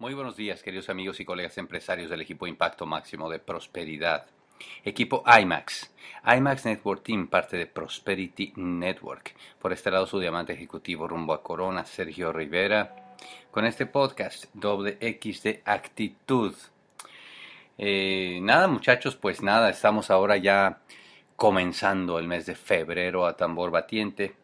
Muy buenos días, queridos amigos y colegas empresarios del equipo Impacto Máximo de Prosperidad. Equipo IMAX. IMAX Network Team, parte de Prosperity Network. Por este lado, su diamante ejecutivo rumbo a Corona, Sergio Rivera. Con este podcast, doble X de actitud. Eh, nada, muchachos, pues nada, estamos ahora ya comenzando el mes de febrero a tambor batiente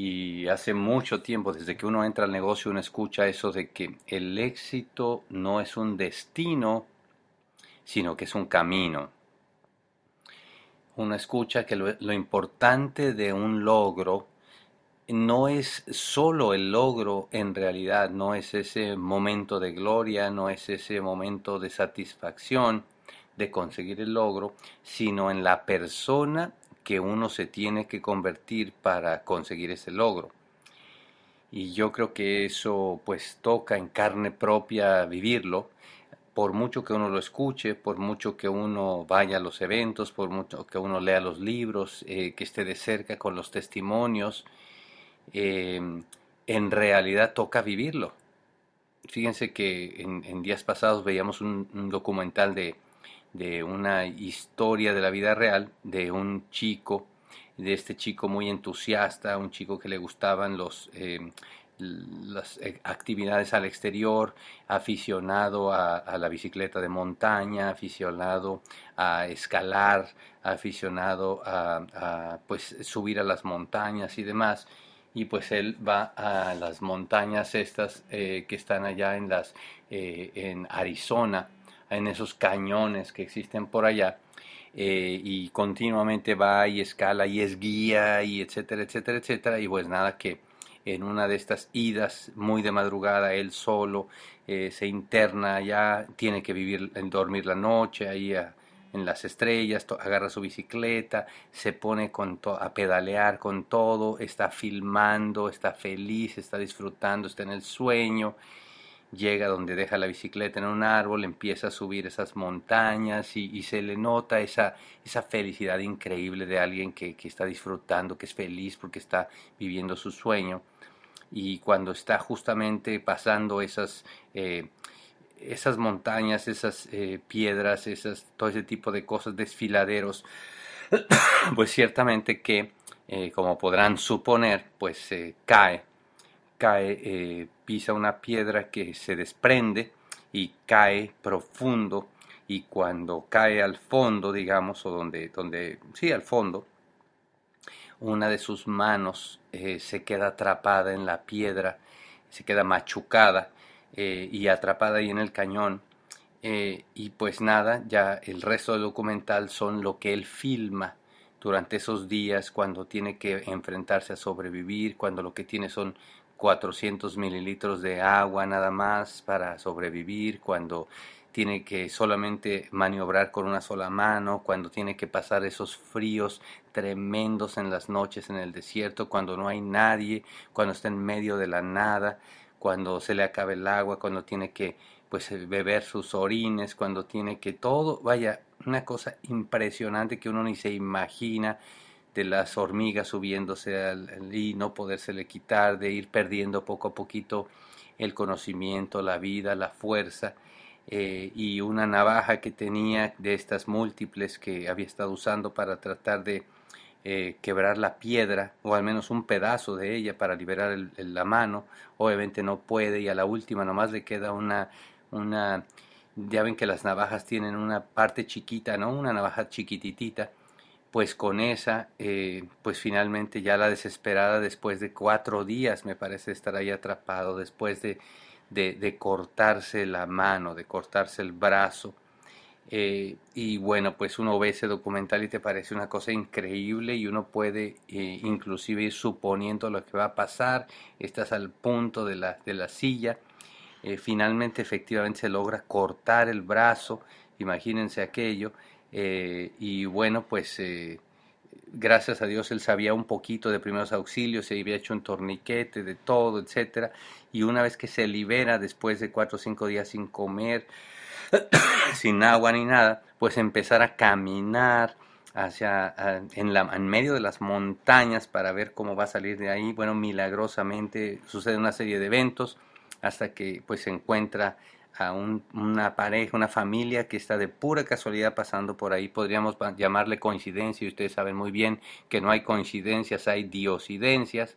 y hace mucho tiempo, desde que uno entra al negocio, uno escucha eso de que el éxito no es un destino, sino que es un camino. Uno escucha que lo, importante de un logro no es solo el logro en realidad, no es ese momento de gloria, no es ese momento de satisfacción de conseguir el logro, sino en la persona que uno se tiene que convertir para conseguir ese logro. Y yo creo que eso pues toca en carne propia vivirlo, por mucho que uno lo escuche, por mucho que uno vaya a los eventos, por mucho que uno lea los libros, eh, que esté de cerca con los testimonios, eh, en realidad toca vivirlo. Fíjense que en, días pasados veíamos un documental de, de una historia de la vida real de un chico, de este chico muy entusiasta, un chico que le gustaban los, eh, las eh, actividades al exterior, aficionado a, la bicicleta de montaña, aficionado a escalar, aficionado a, pues subir a las montañas y demás. Y pues él va a las montañas estas eh, que están allá en las en Arizona en esos cañones que existen por allá. Eh, y continuamente va y escala y es guía y etcétera, etcétera, etcétera. Y pues nada que en una de estas idas muy de madrugada él solo eh, se interna ya, tiene que vivir, dormir la noche ahí en las estrellas, agarra su bicicleta, se pone con a pedalear con todo, está filmando, está feliz, está disfrutando, está en el sueño llega donde deja la bicicleta en un árbol, empieza a subir esas montañas y, se le nota esa, esa felicidad increíble de alguien que, está disfrutando, que es feliz porque está viviendo su sueño. Y cuando está justamente pasando esas, eh, esas montañas, esas eh, piedras, esas, todo ese tipo de cosas, desfiladeros, pues ciertamente que, eh, como podrán suponer, pues cae cae, eh, pisa una piedra que se desprende y cae profundo y cuando cae al fondo, digamos, o donde, donde sí, al fondo, una de sus manos eh, se queda atrapada en la piedra, se queda machucada eh, y atrapada ahí en el cañón. y pues nada, ya el resto del documental son lo que él filma durante esos días cuando tiene que enfrentarse a sobrevivir, cuando lo que tiene son 400 mililitros de agua nada más para sobrevivir, cuando tiene que solamente maniobrar con una sola mano, cuando tiene que pasar esos fríos tremendos en las noches en el desierto, cuando no hay nadie, cuando está en medio de la nada, cuando se le acabe el agua, cuando tiene que pues beber sus orines, cuando tiene que todo, vaya, una cosa impresionante que uno ni se imagina de las hormigas subiéndose al, y no podérsele quitar, de ir perdiendo poco a poquito el conocimiento, la vida, la fuerza, eh, y una navaja que tenía de estas múltiples que había estado usando para tratar de eh, quebrar la piedra, o al menos un pedazo de ella para liberar la mano, obviamente no puede, y a la última nomás le queda una, una, ya ven que las navajas tienen una parte chiquita, ¿no? Una navaja chiquititita, pues con esa, eh, pues finalmente ya la desesperada después de cuatro días me parece estar ahí atrapado, después de, de, cortarse la mano, de cortarse el brazo. Eh, y bueno, pues uno ve ese documental y te parece una cosa increíble y uno puede eh, inclusive ir suponiendo lo que va a pasar, estás al punto de la, de la silla, finalmente efectivamente se logra cortar el brazo, imagínense aquello, eh, y bueno, pues eh, gracias a Dios él sabía un poquito de primeros auxilios, se había hecho un torniquete, de todo, etcétera. Y una vez que se libera después de cuatro o cinco días sin comer, sin agua ni nada, pues empezar a caminar hacia en, la, en medio de las montañas para ver cómo va a salir de ahí. Bueno, milagrosamente sucede una serie de eventos hasta que pues se encuentra a una pareja, una familia que está de pura casualidad pasando por ahí. Podríamos llamarle coincidencia y ustedes saben muy bien que no hay coincidencias, hay diosidencias.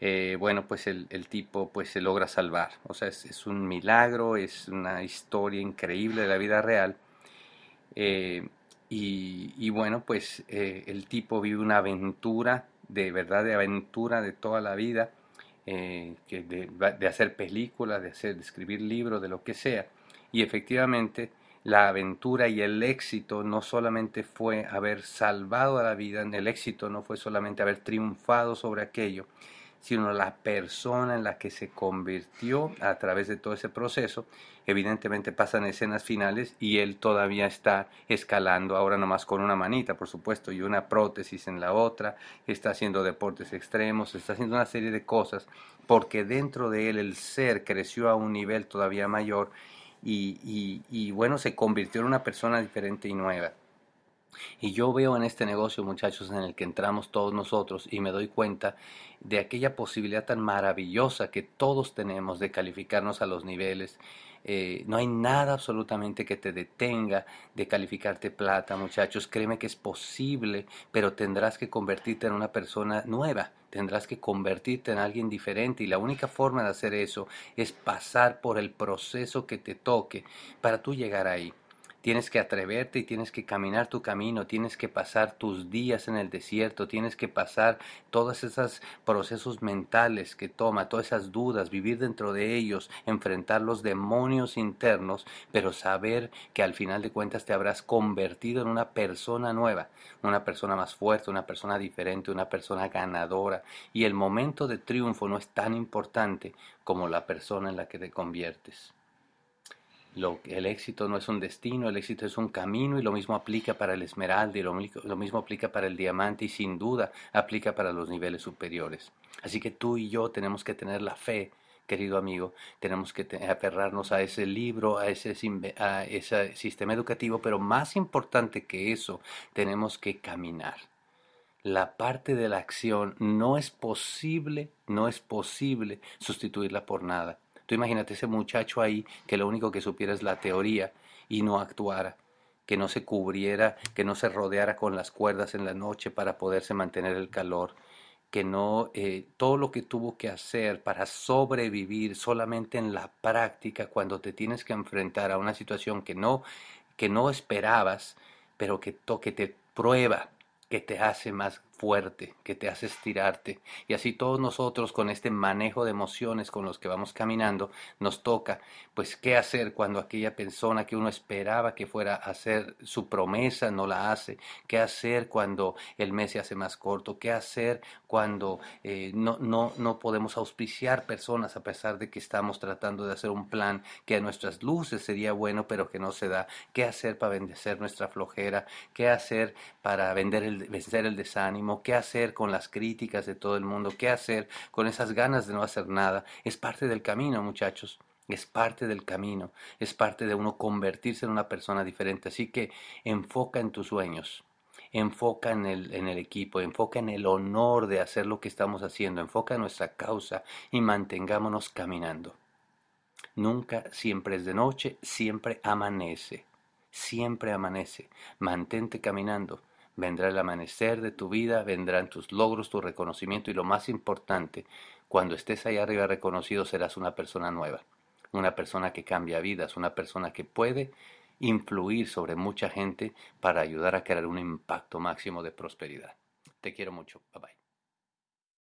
Eh, bueno, pues el, tipo pues se logra salvar. O sea, es, un milagro, es una historia increíble de la vida real. Eh, y, bueno, pues eh, el tipo vive una aventura, de verdad de aventura de toda la vida eh, que de, hacer películas, de, hacer, de escribir libros, de lo que sea. Y efectivamente la aventura y el éxito no solamente fue haber salvado a la vida, el éxito no fue solamente haber triunfado sobre aquello, sino la persona en la que se convirtió a través de todo ese proceso. Evidentemente pasan escenas finales y él todavía está escalando, ahora nomás con una manita, por supuesto, y una prótesis en la otra, está haciendo deportes extremos, está haciendo una serie de cosas, porque dentro de él el ser creció a un nivel todavía mayor y, y, y bueno, se convirtió en una persona diferente y nueva. Y yo veo en este negocio, muchachos, en el que entramos todos nosotros y me doy cuenta de aquella posibilidad tan maravillosa que todos tenemos de calificarnos a los niveles. Eh, no hay nada absolutamente que te detenga de calificarte plata, muchachos. Créeme que es posible, pero tendrás que convertirte en una persona nueva. Tendrás que convertirte en alguien diferente y la única forma de hacer eso es pasar por el proceso que te toque para tú llegar ahí. Tienes que atreverte y tienes que caminar tu camino, tienes que pasar tus días en el desierto, tienes que pasar todos esos procesos mentales que toma, todas esas dudas, vivir dentro de ellos, enfrentar los demonios internos, pero saber que al final de cuentas te habrás convertido en una persona nueva, una persona más fuerte, una persona diferente, una persona ganadora. Y el momento de triunfo no es tan importante como la persona en la que te conviertes el éxito no es un destino, el éxito es un camino y lo mismo aplica para el esmeralda y lo, mismo aplica para el diamante y sin duda aplica para los niveles superiores. Así que tú y yo tenemos que tener la fe, querido amigo, tenemos que aferrarnos a ese libro, a ese, a ese sistema educativo, pero más importante que eso, tenemos que caminar. La parte de la acción no es posible, no es posible sustituirla por nada. Tú imagínate ese muchacho ahí que lo único que supiera es la teoría y no actuara, que no se cubriera, que no se rodeara con las cuerdas en la noche para poderse mantener el calor, que no eh, todo lo que tuvo que hacer para sobrevivir solamente en la práctica cuando te tienes que enfrentar a una situación que no que no esperabas, pero que, que te prueba, que te hace más fuerte, que te hace estirarte. Y así todos nosotros con este manejo de emociones con los que vamos caminando, nos toca, pues, qué hacer cuando aquella persona que uno esperaba que fuera a hacer su promesa no la hace, qué hacer cuando el mes se hace más corto, qué hacer cuando eh, no, no, no podemos auspiciar personas a pesar de que estamos tratando de hacer un plan que a nuestras luces sería bueno, pero que no se da, qué hacer para vencer nuestra flojera, qué hacer para vender vencer el desánimo, qué hacer con las críticas de todo el mundo, qué hacer con esas ganas de no hacer nada. Es parte del camino, muchachos. Es parte del camino, es parte de uno convertirse en una persona diferente. Así que enfoca en tus sueños, enfoca en el, en el equipo, enfoca en el honor de hacer lo que estamos haciendo, enfoca en nuestra causa y mantengámonos caminando. Nunca, siempre es de noche, siempre amanece, siempre amanece. Mantente caminando vendrá el amanecer de tu vida, vendrán tus logros, tu reconocimiento y lo más importante, cuando estés ahí arriba reconocido serás una persona nueva, una persona que cambia vidas, una persona que puede influir sobre mucha gente para ayudar a crear un impacto máximo de prosperidad. Te quiero mucho. Bye bye.